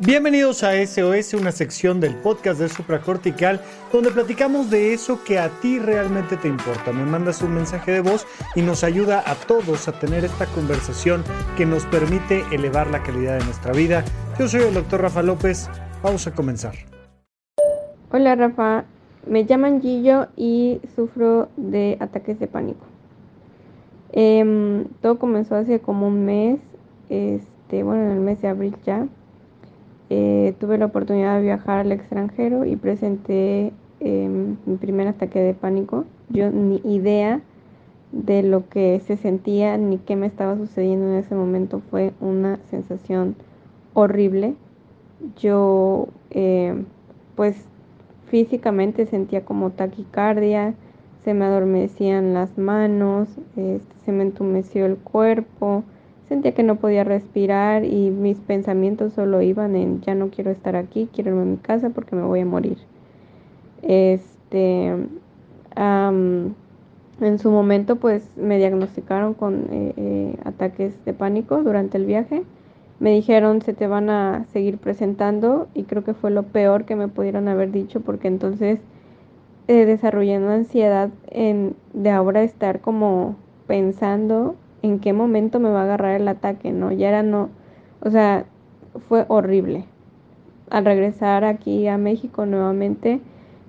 Bienvenidos a SOS, una sección del podcast de Supracortical, donde platicamos de eso que a ti realmente te importa. Me mandas un mensaje de voz y nos ayuda a todos a tener esta conversación que nos permite elevar la calidad de nuestra vida. Yo soy el doctor Rafa López. Vamos a comenzar. Hola Rafa, me llaman Gillo y sufro de ataques de pánico. Em, todo comenzó hace como un mes, este, bueno, en el mes de abril ya eh, tuve la oportunidad de viajar al extranjero y presenté em, mi primer ataque de pánico. Yo ni idea de lo que se sentía ni qué me estaba sucediendo en ese momento. Fue una sensación horrible. Yo em, pues físicamente sentía como taquicardia, se me adormecían las manos, este, se me entumeció el cuerpo Sentía que no podía respirar y mis pensamientos solo iban en ya no quiero estar aquí, quiero irme a mi casa porque me voy a morir. Este, en su momento pues me diagnosticaron con eh, eh, ataques de pánico durante el viaje. Me dijeron se te van a seguir presentando y creo que fue lo peor que me pudieron haber dicho porque entonces eh, desarrollé una ansiedad en, de ahora estar como pensando en qué momento me va a agarrar el ataque, ¿no? Ya era no, o sea, fue horrible. Al regresar aquí a México nuevamente,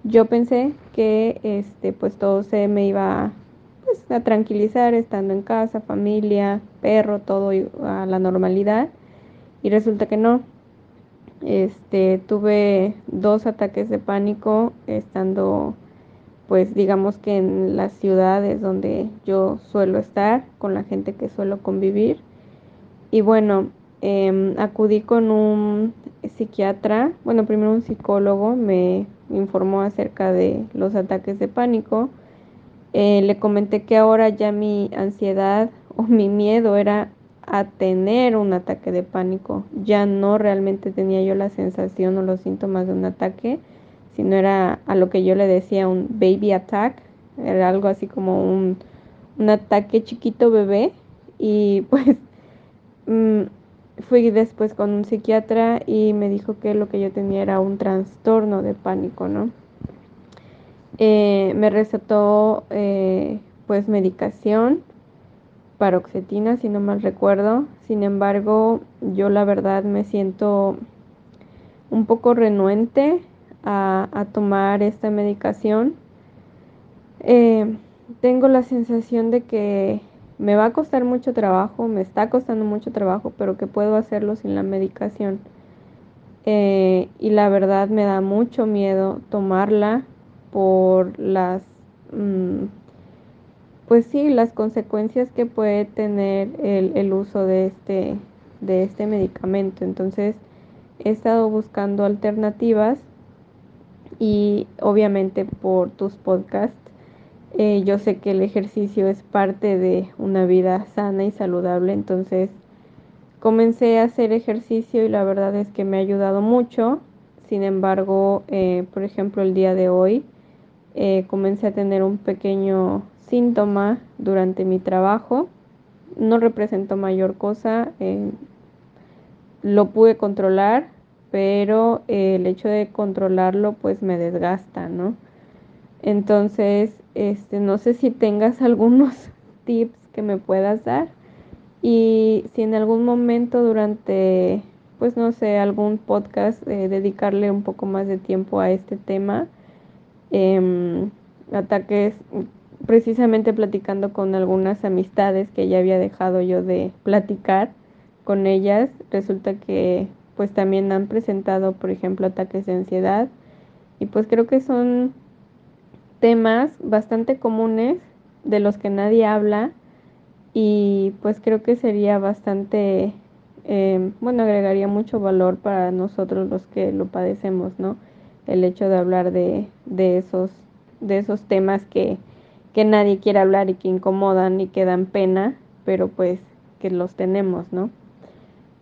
yo pensé que este pues todo se me iba pues, a tranquilizar estando en casa, familia, perro, todo a la normalidad y resulta que no. Este, tuve dos ataques de pánico estando pues digamos que en las ciudades donde yo suelo estar, con la gente que suelo convivir. Y bueno, em, acudí con un psiquiatra, bueno, primero un psicólogo, me informó acerca de los ataques de pánico. Eh, le comenté que ahora ya mi ansiedad o mi miedo era a tener un ataque de pánico. Ya no realmente tenía yo la sensación o los síntomas de un ataque, no era a lo que yo le decía un baby attack, era algo así como un, ataque chiquito bebé. Y pues mm, fui después con un psiquiatra y me dijo que lo que yo tenía era un trastorno de pánico, ¿no? Eh, me recetó eh, pues medicación, paroxetina si no mal recuerdo, sin embargo yo la verdad me siento un poco renuente a, tomar esta medicación, eh, tengo la sensación de que me va a costar mucho trabajo, me está costando mucho trabajo, pero que puedo hacerlo sin la medicación. Eh, y la verdad me da mucho miedo tomarla por las, mm, pues sí, las consecuencias que puede tener el, el uso de este, de este medicamento. Entonces he estado buscando alternativas y obviamente por tus podcasts. Eh, yo sé que el ejercicio es parte de una vida sana y saludable, entonces comencé a hacer ejercicio y la verdad es que me ha ayudado mucho. Sin embargo, eh, por ejemplo, el día de hoy eh, comencé a tener un pequeño síntoma durante mi trabajo. No representó mayor cosa, lo pude controlar, pero eh, el hecho de controlarlo pues me desgasta, ¿no? Entonces, este, no sé si tengas algunos tips que me puedas dar y si en algún momento durante, pues no sé, algún podcast, eh, dedicarle un poco más de tiempo a este tema. Em, ataques, precisamente platicando con algunas amistades que ya había dejado yo de platicar con ellas, resulta que pues también han presentado, por ejemplo, ataques de ansiedad. Y pues creo que son temas bastante comunes de los que nadie habla y pues creo que sería bastante, em, bueno, agregaría mucho valor para nosotros los que lo padecemos, ¿no? El hecho de hablar de, de esos, de esos temas que, que nadie quiere hablar y que incomodan y que dan pena, pero pues que los tenemos, ¿no?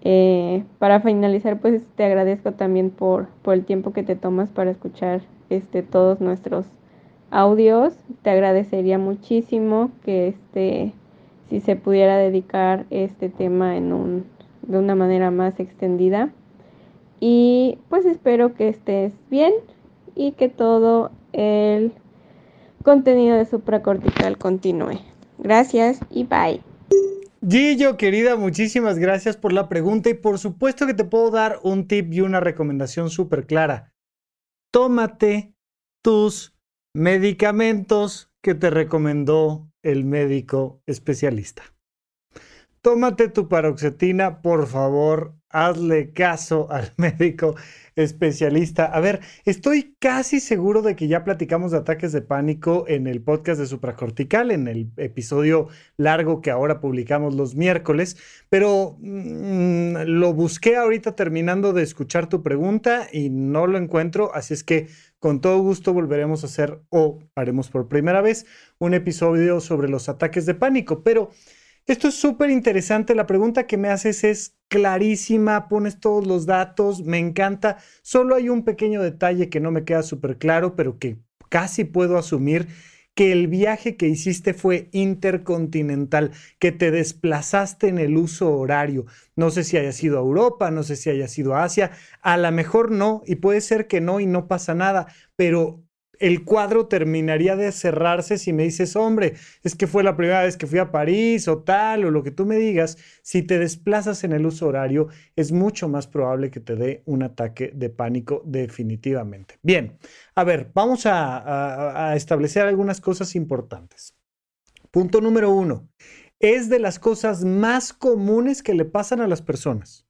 Eh, para finalizar, pues te agradezco también por, el tiempo que te tomas para escuchar este, todos nuestros audios. Te agradecería muchísimo que este, si se pudiera dedicar este tema de una manera más extendida. Y pues espero que estés bien y que todo el contenido de supracortical continúe. Gracias y bye. Gillo, querida, muchísimas gracias por la pregunta y por supuesto que te puedo dar un tip y una recomendación súper clara. Tómate tus medicamentos que te recomendó el médico especialista. Tómate tu paroxetina, por favor, hazle caso al médico especialista. A ver, estoy casi seguro de que ya platicamos de ataques de pánico en el podcast de supracortical, en el episodio largo que ahora publicamos los miércoles, pero mm, lo busqué ahorita terminando de escuchar tu pregunta y no lo encuentro, así es que con todo gusto volveremos a hacer o haremos por primera vez un episodio sobre los ataques de pánico, pero... Esto es súper interesante. La pregunta que me haces es clarísima, pones todos los datos, me encanta. Solo hay un pequeño detalle que no me queda súper claro, pero que casi puedo asumir que el viaje que hiciste fue intercontinental, que te desplazaste en el uso horario. No sé si haya sido a Europa, no sé si haya sido a Asia, a lo mejor no, y puede ser que no y no pasa nada, pero el cuadro terminaría de cerrarse si me dices, hombre, es que fue la primera vez que fui a París o tal, o lo que tú me digas, si te desplazas en el uso horario, es mucho más probable que te dé un ataque de pánico definitivamente. Bien, a ver, vamos a, a establecer algunas cosas importantes. Punto número uno, es de las cosas más comunes que le pasan a las personas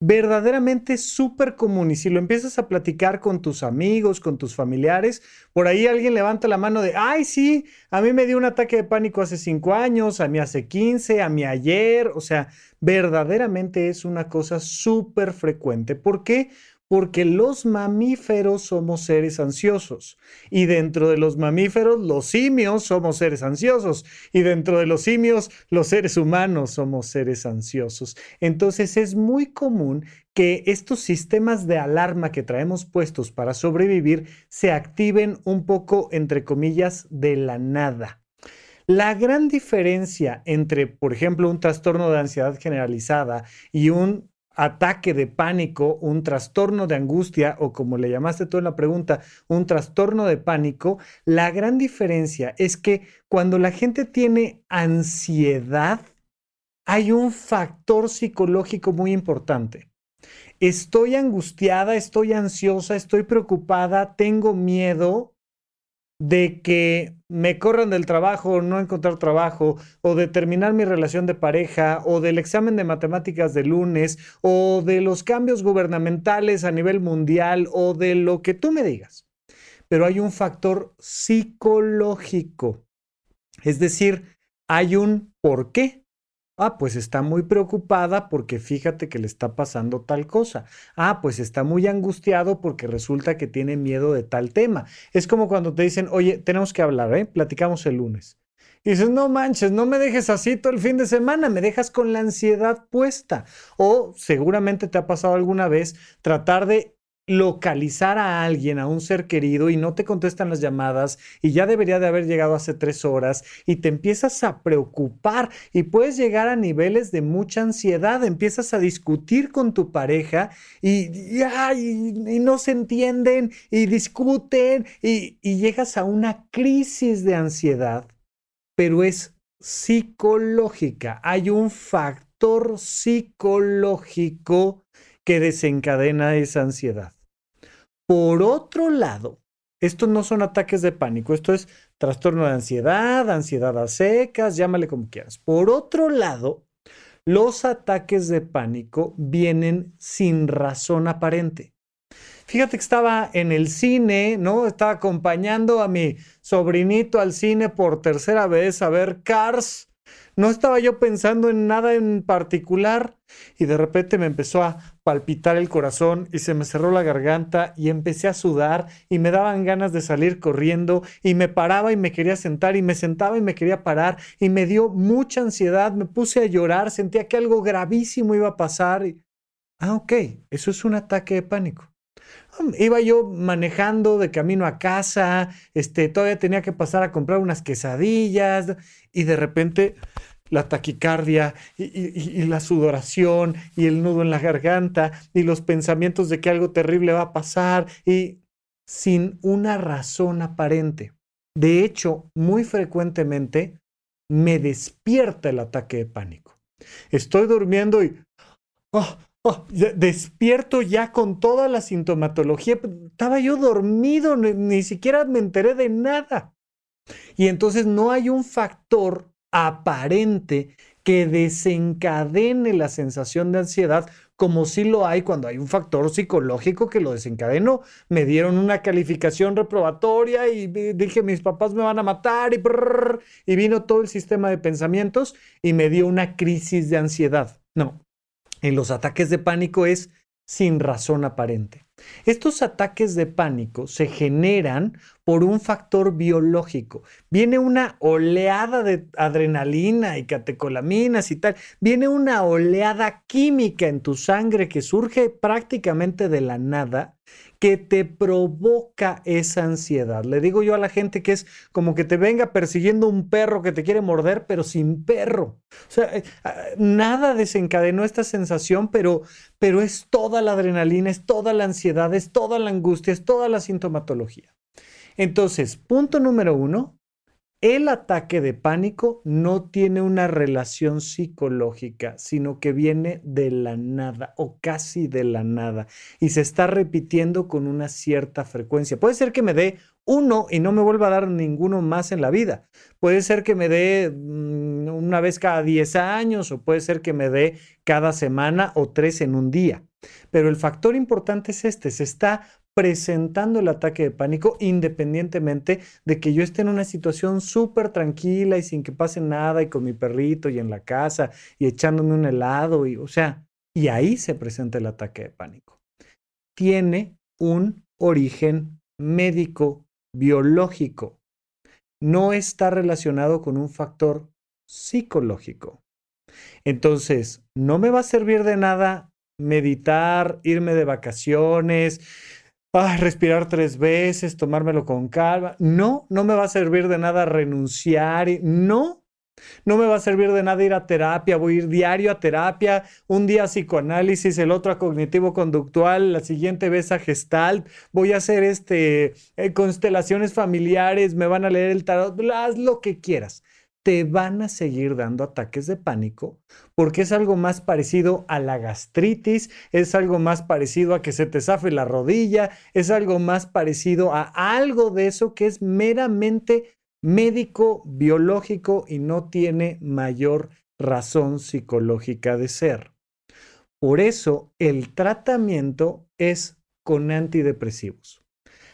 verdaderamente súper común y si lo empiezas a platicar con tus amigos, con tus familiares, por ahí alguien levanta la mano de, ay, sí, a mí me dio un ataque de pánico hace cinco años, a mí hace 15, a mí ayer, o sea, verdaderamente es una cosa súper frecuente. ¿Por qué? Porque los mamíferos somos seres ansiosos y dentro de los mamíferos los simios somos seres ansiosos y dentro de los simios los seres humanos somos seres ansiosos. Entonces es muy común que estos sistemas de alarma que traemos puestos para sobrevivir se activen un poco, entre comillas, de la nada. La gran diferencia entre, por ejemplo, un trastorno de ansiedad generalizada y un ataque de pánico, un trastorno de angustia o como le llamaste tú en la pregunta, un trastorno de pánico, la gran diferencia es que cuando la gente tiene ansiedad, hay un factor psicológico muy importante. Estoy angustiada, estoy ansiosa, estoy preocupada, tengo miedo de que me corran del trabajo o no encontrar trabajo, o de terminar mi relación de pareja, o del examen de matemáticas de lunes, o de los cambios gubernamentales a nivel mundial, o de lo que tú me digas. Pero hay un factor psicológico. Es decir, hay un por qué. Ah, pues está muy preocupada porque fíjate que le está pasando tal cosa. Ah, pues está muy angustiado porque resulta que tiene miedo de tal tema. Es como cuando te dicen, oye, tenemos que hablar, ¿eh? Platicamos el lunes. Y dices, no manches, no me dejes así todo el fin de semana, me dejas con la ansiedad puesta. O seguramente te ha pasado alguna vez tratar de localizar a alguien, a un ser querido, y no te contestan las llamadas y ya debería de haber llegado hace tres horas y te empiezas a preocupar y puedes llegar a niveles de mucha ansiedad, empiezas a discutir con tu pareja y, y, no se entienden y discuten y, y llegas a una crisis de ansiedad, pero es psicológica, hay un factor psicológico que desencadena esa ansiedad. Por otro lado, estos no son ataques de pánico, esto es trastorno de ansiedad, ansiedad a secas, llámale como quieras. Por otro lado, los ataques de pánico vienen sin razón aparente. Fíjate que estaba en el cine, ¿no? Estaba acompañando a mi sobrinito al cine por tercera vez a ver Cars No estaba yo pensando en nada en particular y de repente me empezó a palpitar el corazón y se me cerró la garganta y empecé a sudar y me daban ganas de salir corriendo y me paraba y me quería sentar y me sentaba y me quería parar y me dio mucha ansiedad, me puse a llorar, sentía que algo gravísimo iba a pasar. Y... Ah, ok, eso es un ataque de pánico. Iba yo manejando de camino a casa, este, todavía tenía que pasar a comprar unas quesadillas y de repente la taquicardia y, la sudoración y el nudo en la garganta y los pensamientos de que algo terrible va a pasar y sin una razón aparente. De hecho, muy frecuentemente me despierta el ataque de pánico. Estoy durmiendo y oh, oh, despierto ya con toda la sintomatología. Estaba yo dormido, ni siquiera me enteré de nada. Y entonces no hay un factor aparente que desencadene la sensación de ansiedad como si lo hay cuando hay un factor psicológico que lo desencadenó. Me dieron una calificación reprobatoria y dije mis papás me van a matar y, y vino todo el sistema de pensamientos y me dio una crisis de ansiedad. No, en los ataques de pánico es sin razón aparente. Estos ataques de pánico se generan por un factor biológico. Viene una oleada de adrenalina y catecolaminas y tal. Viene una oleada química en tu sangre que surge prácticamente de la nada que te provoca esa ansiedad. Le digo yo a la gente que es como que te venga persiguiendo un perro que te quiere morder, pero sin perro. O sea, eh, ah, nada desencadenó esta sensación, pero, pero es toda la adrenalina, es toda la ansiedad, es toda la angustia, es toda la sintomatología. Entonces, punto número uno, el ataque de pánico no tiene una relación psicológica, sino que viene de la nada o casi de la nada y se está repitiendo con una cierta frecuencia. Puede ser que me dé uno y no me vuelva a dar ninguno más en la vida. Puede ser que me dé mm, una vez cada 10 años o puede ser que me dé cada semana o tres en un día. Pero el factor importante es este, se está presentando el ataque de pánico independientemente de que yo esté en una situación súper tranquila y sin que pase nada y con mi perrito y en la casa y echándome un helado y o sea, y ahí se presenta el ataque de pánico. Tiene un origen médico biológico. No está relacionado con un factor psicológico. Entonces, no me va a servir de nada meditar, irme de vacaciones, respirar tres veces, tomármelo con calma. No, no me va a servir de nada renunciar. No, no me va a servir de nada ir a terapia. Voy a ir diario a terapia, un día a psicoanálisis, el otro a cognitivo-conductual, la siguiente vez a gestalt. Voy a hacer este, eh, constelaciones familiares, me van a leer el tarot, haz lo que quieras te van a seguir dando ataques de pánico porque es algo más parecido a la gastritis, es algo más parecido a que se te zafe la rodilla, es algo más parecido a algo de eso que es meramente médico, biológico y no tiene mayor razón psicológica de ser. Por eso el tratamiento es con antidepresivos.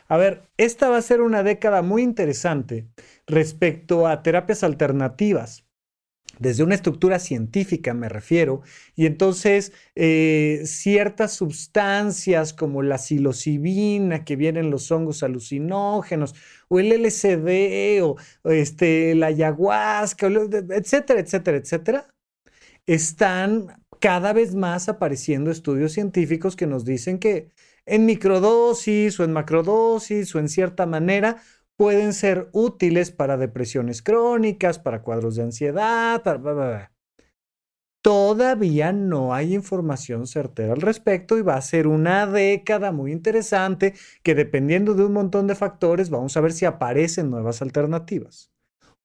A ver, esta va a ser una década muy interesante respecto a terapias alternativas. Desde una estructura científica me refiero, y entonces eh, ciertas sustancias como la psilocibina que vienen los hongos alucinógenos, o el LSD, o, este, la ayahuasca, etcétera, etcétera, etcétera, están cada vez más apareciendo estudios científicos que nos dicen que en microdosis o en macrodosis o en cierta manera pueden ser útiles para depresiones crónicas, para cuadros de ansiedad, Todavía no hay información certera al respecto y va a ser una década muy interesante que dependiendo de un montón de factores vamos a ver si aparecen nuevas alternativas.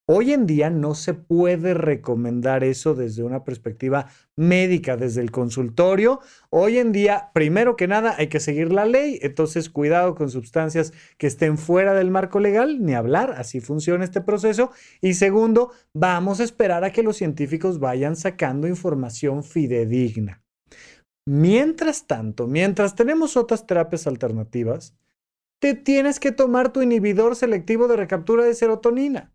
Hoy en día no se puede recomendar eso desde una perspectiva médica, desde el consultorio. Hoy en día, primero que nada, hay que seguir la ley, entonces cuidado con sustancias que estén fuera del marco legal, ni hablar, así funciona este proceso. Y segundo, vamos a esperar a que los científicos vayan sacando información fidedigna. Mientras tanto, mientras tenemos otras terapias alternativas, te tienes que tomar tu inhibidor selectivo de recaptura de serotonina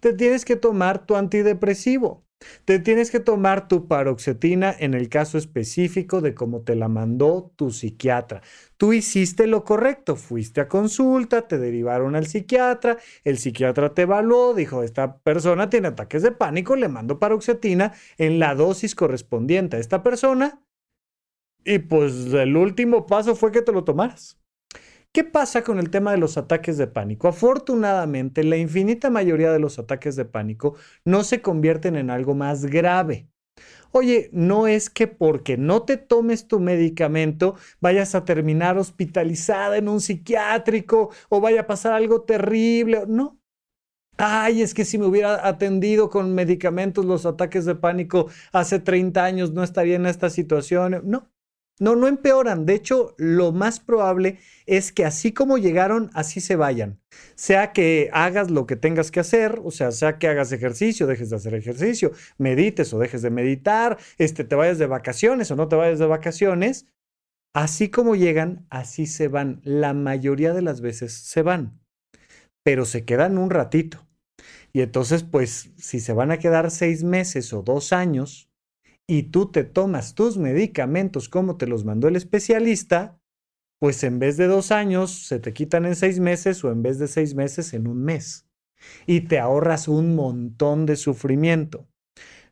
te tienes que tomar tu antidepresivo. Te tienes que tomar tu paroxetina en el caso específico de cómo te la mandó tu psiquiatra. Tú hiciste lo correcto, fuiste a consulta, te derivaron al psiquiatra, el psiquiatra te evaluó, dijo, esta persona tiene ataques de pánico, le mando paroxetina en la dosis correspondiente a esta persona. Y pues el último paso fue que te lo tomaras. ¿Qué pasa con el tema de los ataques de pánico? Afortunadamente, la infinita mayoría de los ataques de pánico no se convierten en algo más grave. Oye, no es que porque no te tomes tu medicamento vayas a terminar hospitalizada en un psiquiátrico o vaya a pasar algo terrible. No. Ay, es que si me hubiera atendido con medicamentos los ataques de pánico hace 30 años no estaría en esta situación. No, no, no empeoran. De hecho, lo más probable es que así como llegaron, así se vayan. Sea que hagas lo que tengas que hacer, o sea, sea que hagas ejercicio, dejes de hacer ejercicio, medites o dejes de meditar, este, te vayas de vacaciones o no te vayas de vacaciones. Así como llegan, así se van. La mayoría de las veces se van, pero se quedan un ratito. Y entonces, pues, si se van a quedar seis meses o dos años, y tú te tomas tus medicamentos como te los mandó el especialista, pues en vez de dos años se te quitan en seis meses o en vez de seis meses en un mes. Y te ahorras un montón de sufrimiento.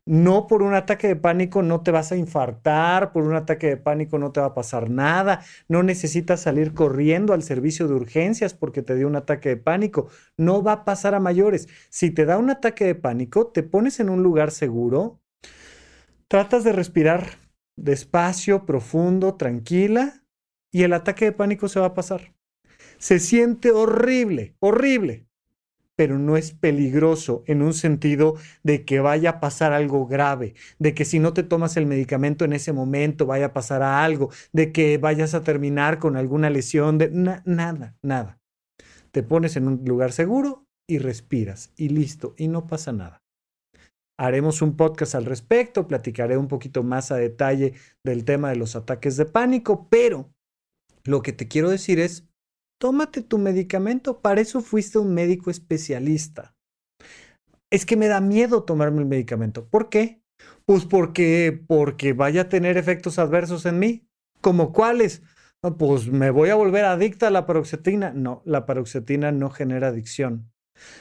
No por un ataque de pánico no te vas a infartar, por un ataque de pánico no te va a pasar nada, no necesitas salir corriendo al servicio de urgencias porque te dio un ataque de pánico, no va a pasar a mayores. Si te da un ataque de pánico, te pones en un lugar seguro, Tratas de respirar despacio, profundo, tranquila, y el ataque de pánico se va a pasar. Se siente horrible, horrible, pero no es peligroso en un sentido de que vaya a pasar algo grave, de que si no te tomas el medicamento en ese momento vaya a pasar algo, de que vayas a terminar con alguna lesión, de nada, nada. Te pones en un lugar seguro y respiras y listo, y no pasa nada. Haremos un podcast al respecto, platicaré un poquito más a detalle del tema de los ataques de pánico, pero lo que te quiero decir es, tómate tu medicamento, para eso fuiste un médico especialista. Es que me da miedo tomarme el medicamento. ¿Por qué? Pues porque, porque vaya a tener efectos adversos en mí. ¿Como cuáles? pues me voy a volver adicta a la paroxetina. No, la paroxetina no genera adicción.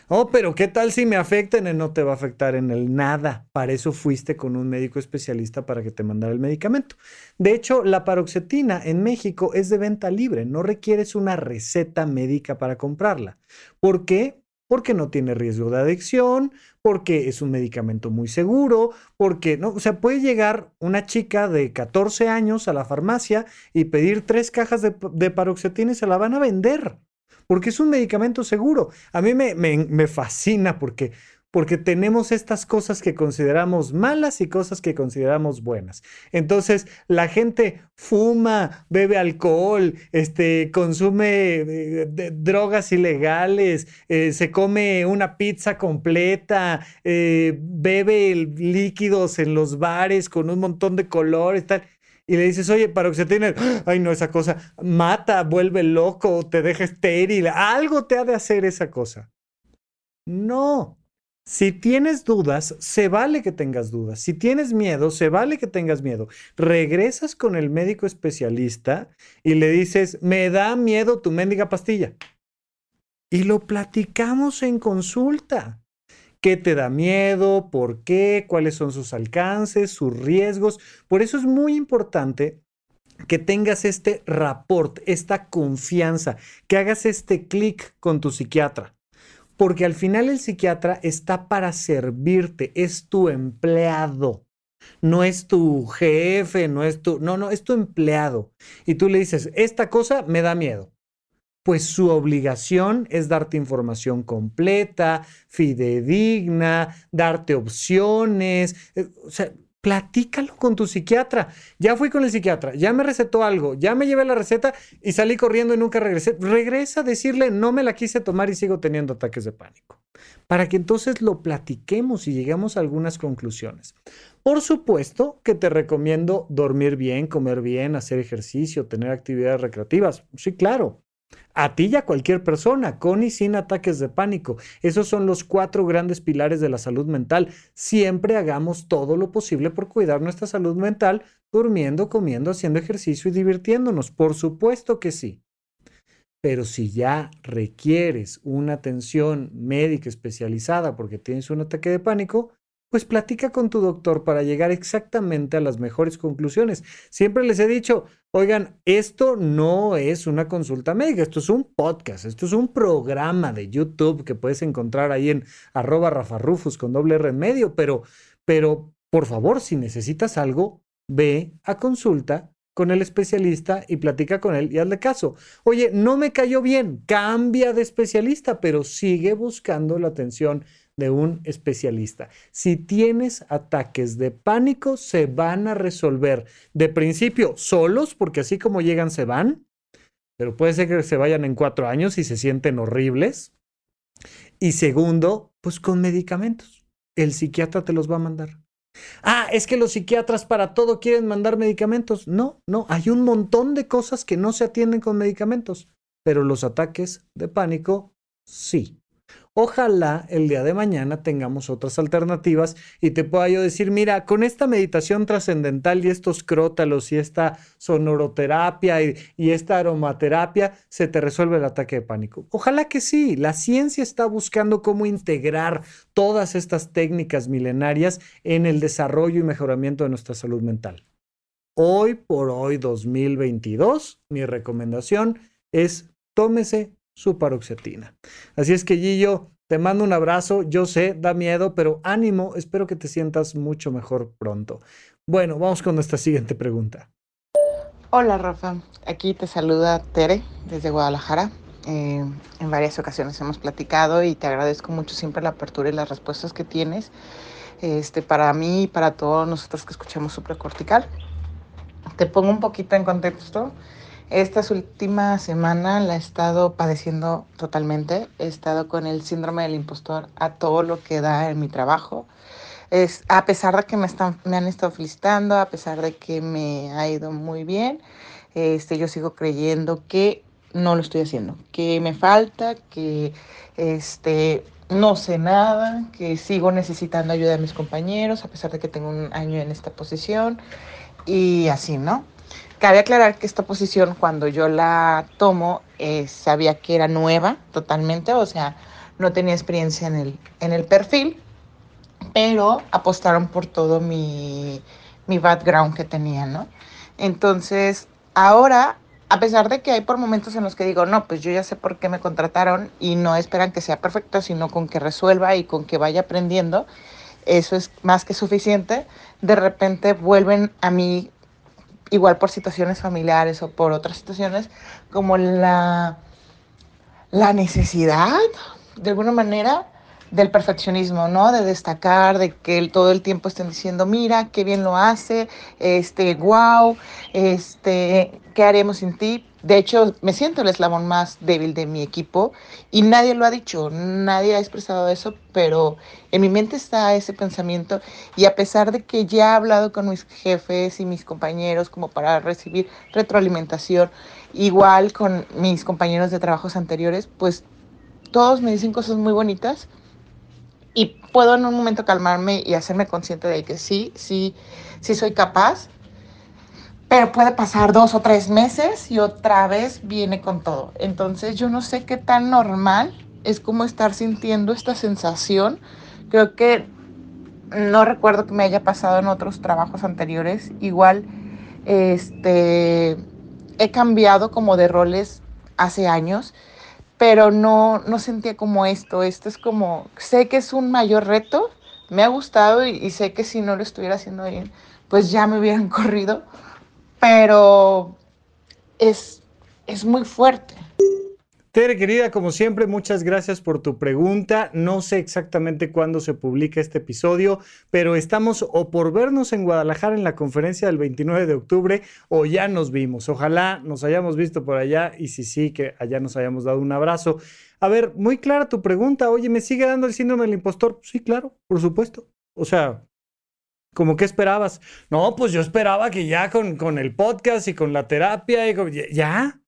Oh, pero ¿qué tal si me afecta? No te va a afectar en el nada. Para eso fuiste con un médico especialista para que te mandara el medicamento. De hecho, la paroxetina en México es de venta libre. No requieres una receta médica para comprarla. ¿Por qué? Porque no tiene riesgo de adicción, porque es un medicamento muy seguro, porque no, o sea, puede llegar una chica de 14 años a la farmacia y pedir tres cajas de paroxetina y se la van a vender porque es un medicamento seguro. A mí me, me, fascina porque, porque tenemos estas cosas que consideramos malas y cosas que consideramos buenas. Entonces, la gente fuma, bebe alcohol, este, consume eh, drogas ilegales, eh, se come una pizza completa, eh, bebe líquidos en los bares con un montón de colores, tal y le dices, oye, paroxetina, ay no, esa cosa mata, vuelve loco, te deja estéril, algo te ha de hacer esa cosa. No. Si tienes dudas, se vale que tengas dudas. Si tienes miedo, se vale que tengas miedo. Regresas con el médico especialista y le dices, me da miedo tu mendiga pastilla. Y lo platicamos en consulta qué te da miedo, por qué, cuáles son sus alcances, sus riesgos. Por eso es muy importante que tengas este rapport, esta confianza, que hagas este clic con tu psiquiatra. Porque al final el psiquiatra está para servirte, es tu empleado. No es tu jefe, no es tu, no, no, es tu empleado. Y tú le dices, esta cosa me da miedo pues su obligación es darte información completa, fidedigna, darte opciones. Eh, o sea, platícalo con tu psiquiatra. Ya fui con el psiquiatra, ya me recetó algo, ya me llevé la receta y salí corriendo y nunca regresé. Regresa a decirle, no me la quise tomar y sigo teniendo ataques de pánico. Para que entonces lo platiquemos y lleguemos a algunas conclusiones. Por supuesto que te recomiendo dormir bien, comer bien, hacer ejercicio, tener actividades recreativas. Sí, claro. A ti y a cualquier persona, con y sin ataques de pánico. Esos son los cuatro grandes pilares de la salud mental. Siempre hagamos todo lo posible por cuidar nuestra salud mental, durmiendo, comiendo, haciendo ejercicio y divirtiéndonos. Por supuesto que sí. Pero si ya requieres una atención médica especializada porque tienes un ataque de pánico, pues platica con tu doctor para llegar exactamente a las mejores conclusiones. Siempre les he dicho, oigan, esto no es una consulta médica, esto es un podcast, esto es un programa de YouTube que puedes encontrar ahí en arroba rafarrufus con doble R medio, pero, pero por favor, si necesitas algo, ve a consulta con el especialista y platica con él y hazle caso. Oye, no me cayó bien, cambia de especialista, pero sigue buscando la atención de un especialista. Si tienes ataques de pánico, se van a resolver de principio solos, porque así como llegan, se van, pero puede ser que se vayan en cuatro años y se sienten horribles. Y segundo, pues con medicamentos. El psiquiatra te los va a mandar. Ah, es que los psiquiatras para todo quieren mandar medicamentos. No, no, hay un montón de cosas que no se atienden con medicamentos, pero los ataques de pánico sí. Ojalá el día de mañana tengamos otras alternativas y te pueda yo decir, mira, con esta meditación trascendental y estos crótalos y esta sonoroterapia y, y, esta aromaterapia, se te resuelve el ataque de pánico. Ojalá que sí, la ciencia está buscando cómo integrar todas estas técnicas milenarias en el desarrollo y mejoramiento de nuestra salud mental. Hoy por hoy, 2022, mi recomendación es tómese su paroxetina. Así es que Gillo, te mando un abrazo, yo sé, da miedo, pero ánimo, espero que te sientas mucho mejor pronto. Bueno, vamos con nuestra siguiente pregunta. Hola Rafa, aquí te saluda Tere desde Guadalajara. Eh, en varias ocasiones hemos platicado y te agradezco mucho siempre la apertura y las respuestas que tienes este, para mí y para todos nosotros que escuchamos supracortical. Te pongo un poquito en contexto. Estas últimas semanas la he estado padeciendo totalmente. He estado con el síndrome del impostor a todo lo que da en mi trabajo. Es, a pesar de que me, están, me han estado felicitando, a pesar de que me ha ido muy bien, este, yo sigo creyendo que no lo estoy haciendo, que me falta, que este, no sé nada, que sigo necesitando ayuda de mis compañeros, a pesar de que tengo un año en esta posición y así, ¿no? Cabe aclarar que esta posición, cuando yo la tomo, eh, sabía que era nueva totalmente, o sea, no tenía experiencia en el, en el perfil, pero apostaron por todo mi, mi background que tenía, ¿no? Entonces, ahora, a pesar de que hay por momentos en los que digo, no, pues yo ya sé por qué me contrataron y no esperan que sea perfecto, sino con que resuelva y con que vaya aprendiendo, eso es más que suficiente. De repente vuelven a mí igual por situaciones familiares o por otras situaciones, como la, la necesidad, de alguna manera, del perfeccionismo, ¿no? De destacar, de que todo el tiempo estén diciendo, mira, qué bien lo hace, este, wow, este, ¿qué haremos sin ti? De hecho, me siento el eslabón más débil de mi equipo y nadie lo ha dicho, nadie ha expresado eso, pero en mi mente está ese pensamiento y a pesar de que ya he hablado con mis jefes y mis compañeros como para recibir retroalimentación, igual con mis compañeros de trabajos anteriores, pues todos me dicen cosas muy bonitas y puedo en un momento calmarme y hacerme consciente de que sí, sí, sí soy capaz pero puede pasar dos o tres meses y otra vez viene con todo. Entonces yo no sé qué tan normal es como estar sintiendo esta sensación. Creo que no recuerdo que me haya pasado en otros trabajos anteriores. Igual, este, he cambiado como de roles hace años, pero no, no sentía como esto. Esto es como, sé que es un mayor reto, me ha gustado y, sé que si no lo estuviera haciendo bien, pues ya me hubieran corrido pero es, es muy fuerte. Tere, querida, como siempre, muchas gracias por tu pregunta. No sé exactamente cuándo se publica este episodio, pero estamos o por vernos en Guadalajara en la conferencia del 29 de octubre o ya nos vimos. Ojalá nos hayamos visto por allá y si sí, que allá nos hayamos dado un abrazo. A ver, muy clara tu pregunta. Oye, ¿me sigue dando el síndrome del impostor? Sí, claro, por supuesto. O sea, ¿Cómo que esperabas? No, pues yo esperaba que ya con, con el podcast y con la terapia y ya.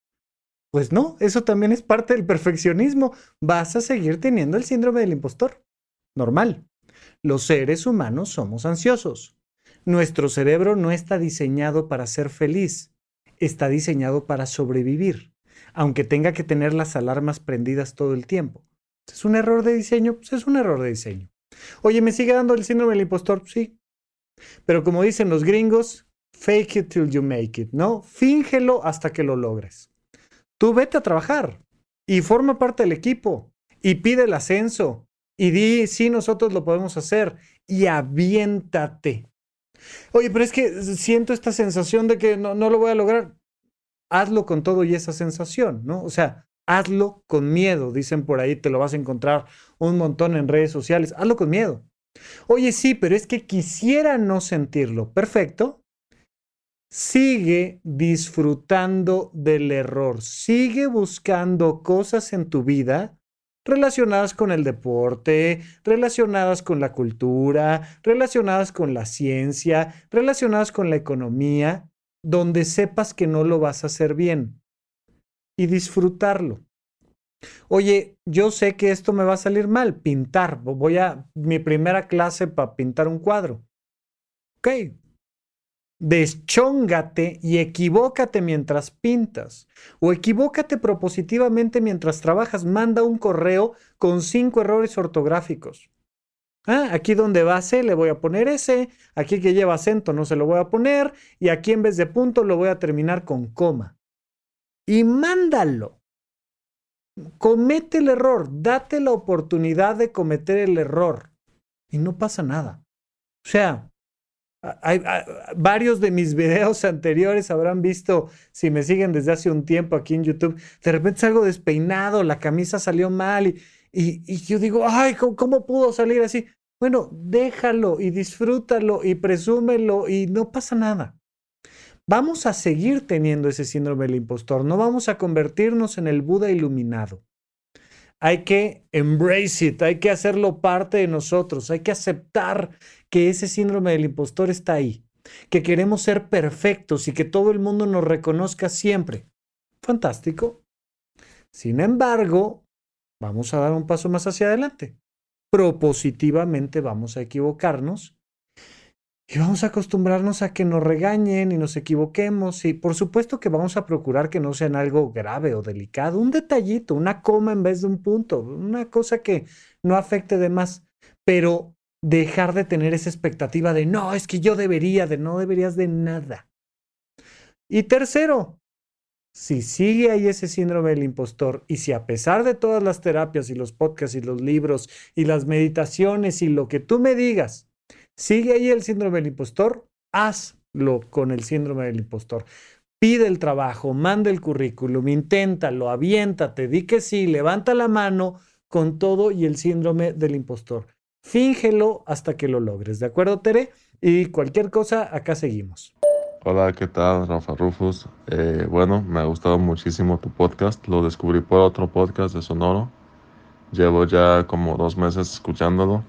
Pues no, eso también es parte del perfeccionismo. Vas a seguir teniendo el síndrome del impostor. Normal. Los seres humanos somos ansiosos. Nuestro cerebro no está diseñado para ser feliz, está diseñado para sobrevivir, aunque tenga que tener las alarmas prendidas todo el tiempo. ¿Es un error de diseño? Pues es un error de diseño. Oye, ¿me sigue dando el síndrome del impostor? Sí. Pero como dicen los gringos, fake it till you make it, ¿no? Fíngelo hasta que lo logres. Tú vete a trabajar y forma parte del equipo y pide el ascenso y di, sí, nosotros lo podemos hacer y aviéntate. Oye, pero es que siento esta sensación de que no, no lo voy a lograr. Hazlo con todo y esa sensación, ¿no? O sea, hazlo con miedo. Dicen por ahí, te lo vas a encontrar un montón en redes sociales. Hazlo con miedo. Oye, sí, pero es que quisiera no sentirlo. Perfecto. Sigue disfrutando del error. Sigue buscando cosas en tu vida relacionadas con el deporte, relacionadas con la cultura, relacionadas con la ciencia, relacionadas con la economía, donde sepas que no lo vas a hacer bien y disfrutarlo. Oye, yo sé que esto me va a salir mal, pintar. Voy a mi primera clase para pintar un cuadro. Ok, Deschóngate y equivócate mientras pintas. O equivócate propositivamente mientras trabajas. Manda un correo con cinco errores ortográficos. Ah, aquí donde va C le voy a poner S, aquí que lleva acento no se lo voy a poner, y aquí en vez de punto lo voy a terminar con coma. Y mándalo. Comete el error, date la oportunidad de cometer el error. Y no pasa nada. O sea, hay, varios de mis videos anteriores habrán visto, si me siguen desde hace un tiempo aquí en YouTube, de repente salgo despeinado, la camisa salió mal y, y, yo digo, ay, ¿cómo, pudo salir así? Bueno, déjalo y disfrútalo y presúmelo y no pasa nada. Vamos a seguir teniendo ese síndrome del impostor, no vamos a convertirnos en el Buda iluminado. Hay que embrace it, hay que hacerlo parte de nosotros, hay que aceptar que ese síndrome del impostor está ahí, que queremos ser perfectos y que todo el mundo nos reconozca siempre. Fantástico. Sin embargo, vamos a dar un paso más hacia adelante. Propositivamente vamos a equivocarnos y vamos a acostumbrarnos a que nos regañen y nos equivoquemos y por supuesto que vamos a procurar que no sea algo grave o delicado, un detallito, una coma en vez de un punto, una cosa que no afecte de más, pero dejar de tener esa expectativa de no, es que yo debería, de no deberías de nada. Y tercero, si sigue ahí ese síndrome del impostor y si a pesar de todas las terapias y los podcasts y los libros y las meditaciones y lo que tú me digas, sigue ahí el síndrome del impostor, hazlo con el síndrome del impostor. Pide el trabajo, manda el currículum, inténtalo, aviéntate, di que sí, levanta la mano con todo y el síndrome del impostor. Fíngelo hasta que lo logres, ¿de acuerdo, Tere? Y cualquier cosa, acá seguimos. Hola, ¿qué tal, Rafa Rufus? Eh, bueno, me ha gustado muchísimo tu podcast. Lo descubrí por otro podcast de Sonoro. Llevo ya como dos meses escuchándolo.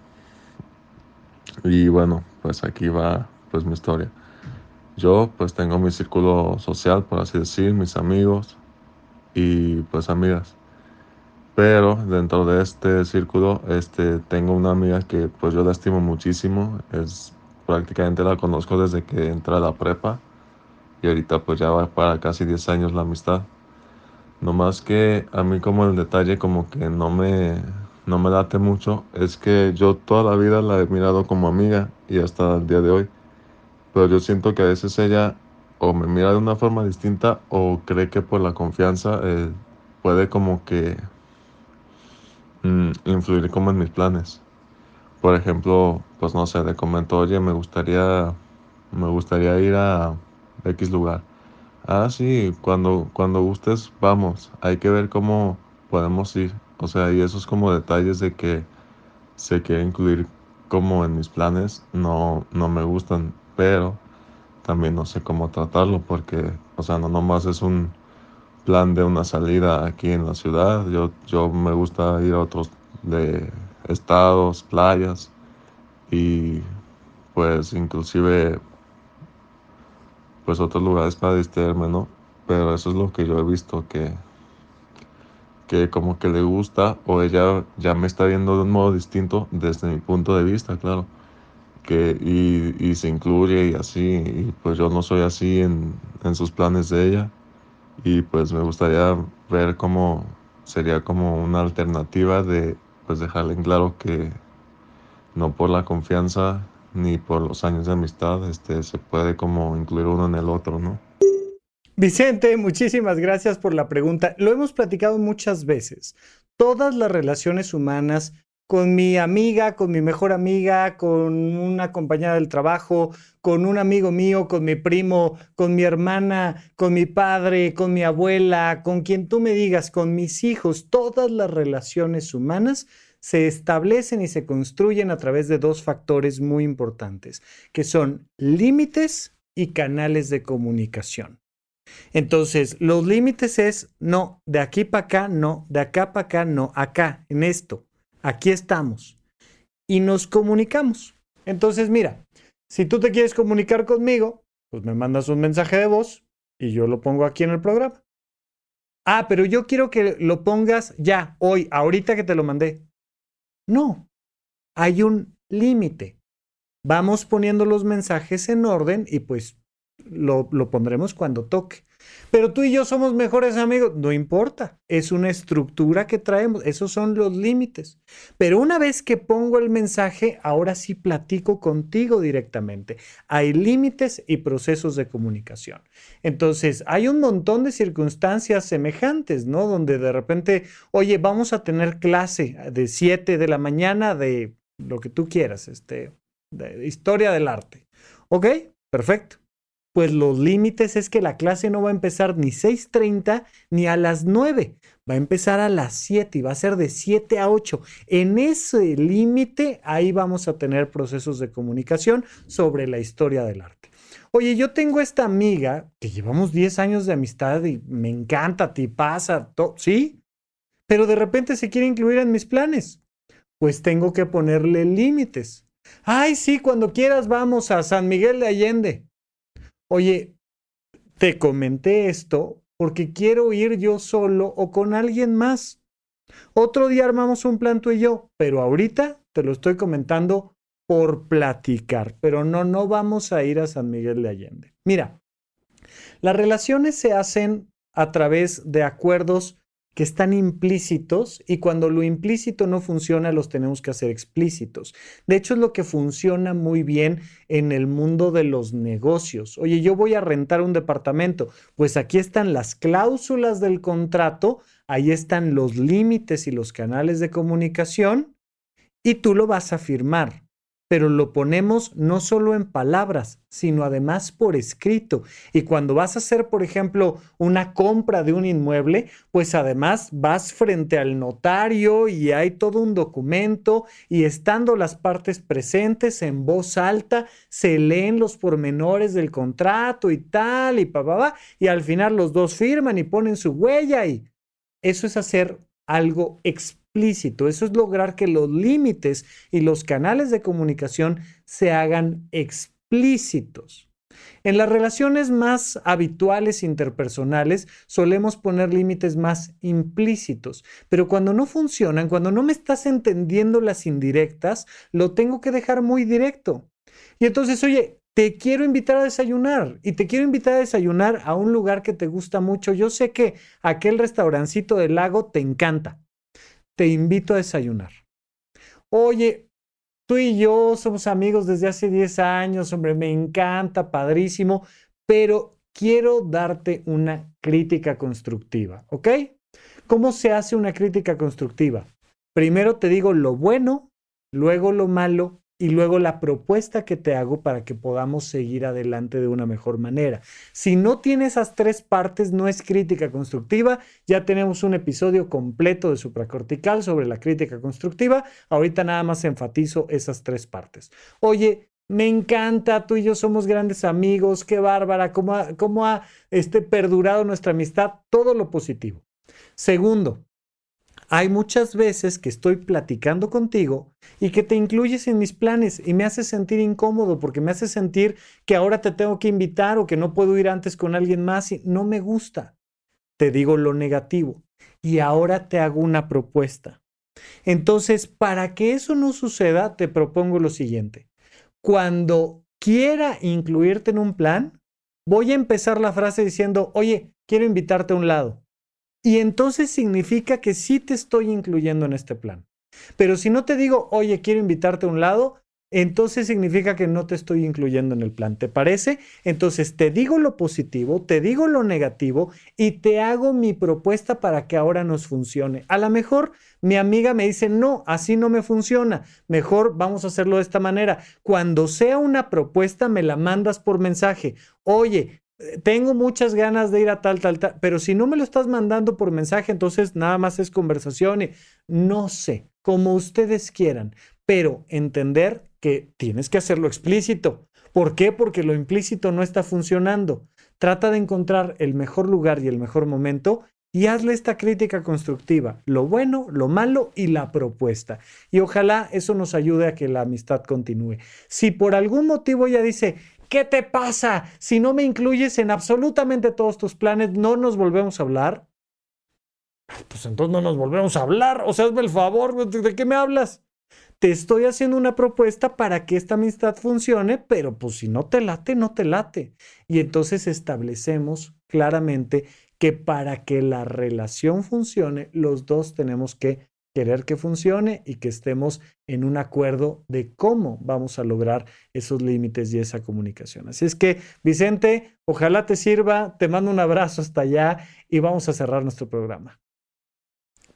Y bueno, pues aquí va pues mi historia. Yo pues tengo mi círculo social, por así decir, mis amigos y pues amigas. Pero dentro de este círculo, este, tengo una amiga que pues yo la estimo muchísimo. Es prácticamente la conozco desde que entré a la prepa. Y ahorita pues ya va para casi 10 años la amistad. No más que a mí como el detalle como que no me, no me late mucho. Es que yo toda la vida la he mirado como amiga y hasta el día de hoy. Pero yo siento que a veces ella o me mira de una forma distinta o cree que por la confianza eh, puede como que Mm, influir como en mis planes. Por ejemplo, pues no sé, le comento, oye, me gustaría, me gustaría ir a X lugar. Ah, sí, cuando, cuando gustes, vamos. Hay que ver cómo podemos ir. O sea, y esos como detalles de que se quiere incluir como en mis planes, no, no me gustan, pero también no sé cómo tratarlo porque, o sea, no nomás es un plan de una salida aquí en la ciudad. Yo, yo me gusta ir a otros de estados, playas y pues inclusive pues otros lugares para distraerme, ¿no? Pero eso es lo que yo he visto que, que como que le gusta o ella ya me está viendo de un modo distinto desde mi punto de vista, claro. Que, y, y se incluye y así, y pues yo no soy así en, en sus planes de ella. Y pues me gustaría ver cómo sería como una alternativa de pues dejarle en claro que no por la confianza ni por los años de amistad este, se puede como incluir uno en el otro, ¿no? Vicente, muchísimas gracias por la pregunta. Lo hemos platicado muchas veces. Todas las relaciones humanas con mi amiga, con mi mejor amiga, con una compañera del trabajo, con un amigo mío, con mi primo, con mi hermana, con mi padre, con mi abuela, con quien tú me digas, con mis hijos, todas las relaciones humanas se establecen y se construyen a través de dos factores muy importantes, que son límites y canales de comunicación. Entonces, los límites es, no, de aquí para acá, no, de acá para acá, no, acá, en esto, aquí estamos. Y nos comunicamos. Entonces, mira, si tú te quieres comunicar conmigo, pues me mandas un mensaje de voz y yo lo pongo aquí en el programa. Ah, pero yo quiero que lo pongas ya, hoy, ahorita que te lo mandé. No, hay un límite. Vamos poniendo los mensajes en orden y pues lo, pondremos cuando toque. Pero tú y yo somos mejores amigos, no importa, es una estructura que traemos, esos son los límites. Pero una vez que pongo el mensaje, ahora sí platico contigo directamente. Hay límites y procesos de comunicación. Entonces, hay un montón de circunstancias semejantes, ¿no? Donde de repente, oye, vamos a tener clase de 7 de la mañana de lo que tú quieras, este, de historia del arte. ¿Ok? Perfecto pues los límites es que la clase no va a empezar ni 6.30 ni a las 9, va a empezar a las 7 y va a ser de 7 a 8. En ese límite, ahí vamos a tener procesos de comunicación sobre la historia del arte. Oye, yo tengo esta amiga que llevamos 10 años de amistad y me encanta, ti pasa, ¿sí? Pero de repente se quiere incluir en mis planes. Pues tengo que ponerle límites. Ay, sí, cuando quieras vamos a San Miguel de Allende oye, te comenté esto porque quiero ir yo solo o con alguien más. Otro día armamos un plan tú y yo, pero ahorita te lo estoy comentando por platicar, pero no, no vamos a ir a San Miguel de Allende. Mira, las relaciones se hacen a través de acuerdos que están implícitos y cuando lo implícito no funciona los tenemos que hacer explícitos. De hecho es lo que funciona muy bien en el mundo de los negocios. Oye, yo voy a rentar un departamento, pues aquí están las cláusulas del contrato, ahí están los límites y los canales de comunicación y tú lo vas a firmar pero lo ponemos no solo en palabras, sino además por escrito. Y cuando vas a hacer, por ejemplo, una compra de un inmueble, pues además vas frente al notario y hay todo un documento y estando las partes presentes en voz alta, se leen los pormenores del contrato y tal y pa, pa, y al final los dos firman y ponen su huella y eso es hacer algo explícito eso es lograr que los límites y los canales de comunicación se hagan explícitos. En las relaciones más habituales interpersonales solemos poner límites más implícitos, pero cuando no funcionan, cuando no me estás entendiendo las indirectas, lo tengo que dejar muy directo. Y entonces, oye, te quiero invitar a desayunar y te quiero invitar a desayunar a un lugar que te gusta mucho. Yo sé que aquel restaurancito del lago te encanta te invito a desayunar. Oye, tú y yo somos amigos desde hace 10 años, hombre, me encanta, padrísimo, pero quiero darte una crítica constructiva, ¿ok? ¿Cómo se hace una crítica constructiva? Primero te digo lo bueno, luego lo malo y luego la propuesta que te hago para que podamos seguir adelante de una mejor manera. Si no tiene esas tres partes, no es crítica constructiva. Ya tenemos un episodio completo de supracortical sobre la crítica constructiva. Ahorita nada más enfatizo esas tres partes. Oye, me encanta, tú y yo somos grandes amigos, qué bárbara, cómo ha, cómo ha este, perdurado nuestra amistad, todo lo positivo. Segundo, hay muchas veces que estoy platicando contigo y que te incluyes en mis planes y me haces sentir incómodo porque me hace sentir que ahora te tengo que invitar o que no puedo ir antes con alguien más y no me gusta. Te digo lo negativo. y ahora te hago una propuesta. Entonces, para que eso no suceda, te propongo lo siguiente. Cuando quiera incluirte en un plan, voy a empezar la frase diciendo, oye, quiero invitarte a un lado. Y entonces significa que sí te estoy incluyendo en este plan. Pero si no te digo, oye, quiero invitarte a un lado, entonces significa que no te estoy incluyendo en el plan. ¿Te parece? Entonces te digo lo positivo, te digo lo negativo y te hago mi propuesta para que ahora nos funcione. A lo mejor mi amiga me dice, no, así no me funciona. Mejor vamos a hacerlo de esta manera. Cuando sea una propuesta, me la mandas por mensaje. Oye, tengo muchas ganas de ir a tal, tal, tal, pero si no me lo estás mandando por mensaje, entonces nada más es conversación y no sé, como ustedes quieran, pero entender que tienes que hacerlo explícito. ¿Por qué? Porque lo implícito no está funcionando. Trata de encontrar el mejor lugar y el mejor momento y hazle esta crítica constructiva, lo bueno, lo malo y la propuesta. Y ojalá eso nos ayude a que la amistad continúe. Si por algún motivo ella dice, ¿qué te pasa? Si no me incluyes en absolutamente todos tus planes, no nos volvemos a hablar. Pues entonces no nos volvemos a hablar. O sea, hazme el favor, ¿de qué me hablas? te estoy haciendo una propuesta para que esta amistad funcione, pero pues si no te late, no te late. Y entonces establecemos claramente que para que la relación funcione, los dos tenemos que querer que funcione y que estemos en un acuerdo de cómo vamos a lograr esos límites y esa comunicación. Así es que, Vicente, ojalá te sirva, te mando un abrazo hasta allá y vamos a cerrar nuestro programa.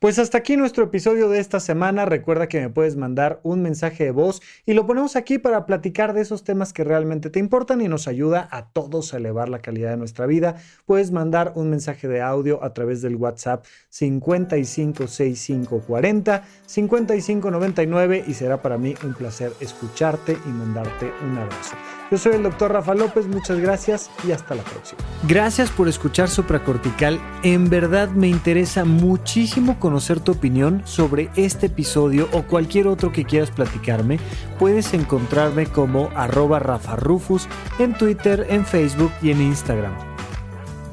Pues hasta aquí nuestro episodio de esta semana. Recuerda que me puedes mandar un mensaje de voz y lo ponemos aquí para platicar de esos temas que realmente te importan y nos ayuda a todos a elevar la calidad de nuestra vida. Puedes mandar un mensaje de audio a través del WhatsApp 556540 5599 y será para mí un placer escucharte y mandarte un abrazo. Yo soy el doctor Rafa López, muchas gracias y hasta la próxima. Gracias por escuchar Supracortical. En verdad me interesa muchísimo conocer tu opinión sobre este episodio o cualquier otro que quieras platicarme. Puedes encontrarme como arroba Rafa Rufus en Twitter, en Facebook y en Instagram.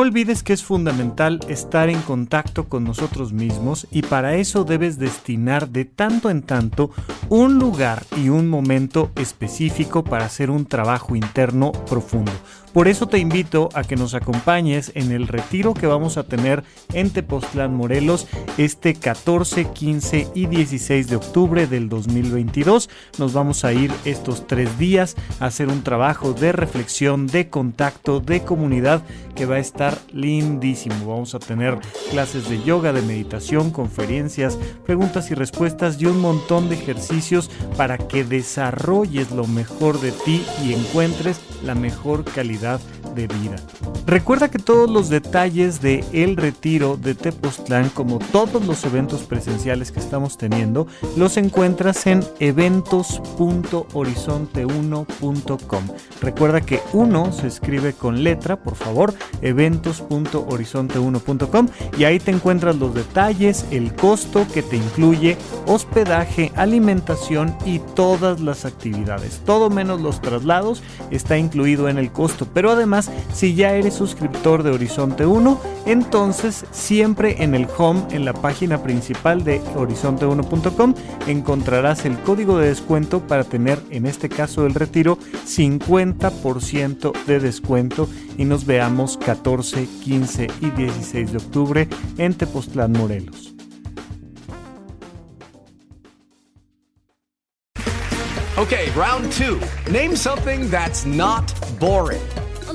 Olvides que es fundamental estar en contacto con nosotros mismos y para eso debes destinar de tanto en tanto un lugar y un momento específico para hacer un trabajo interno profundo. Por eso te invito a que nos acompañes en el retiro que vamos a tener en Tepoztlán, Morelos, este 14, 15 y 16 de octubre del 2022. Nos vamos a ir estos tres días a hacer un trabajo de reflexión, de contacto, de comunidad que va a estar lindísimo. Vamos a tener clases de yoga, de meditación, conferencias, preguntas y respuestas y un montón de ejercicios para que desarrolles lo mejor de ti y encuentres la mejor calidad de vida. Recuerda que todos los detalles de el retiro de Tepoztlán, como todos los eventos presenciales que estamos teniendo, los encuentras en eventos.horizonte1.com. Recuerda que uno se escribe con letra, por favor, eventos.horizonte1.com y ahí te encuentras los detalles, el costo que te incluye hospedaje, alimentación y todas las actividades. Todo menos los traslados está incluido en el costo, pero además si ya eres suscriptor de Horizonte 1, entonces siempre en el home, en la página principal de horizonte1.com, encontrarás el código de descuento para tener, en este caso del retiro, 50% de descuento y nos veamos 14, 15 y 16 de octubre en Tepoztlán, Morelos. Okay, round two. Name something that's not boring.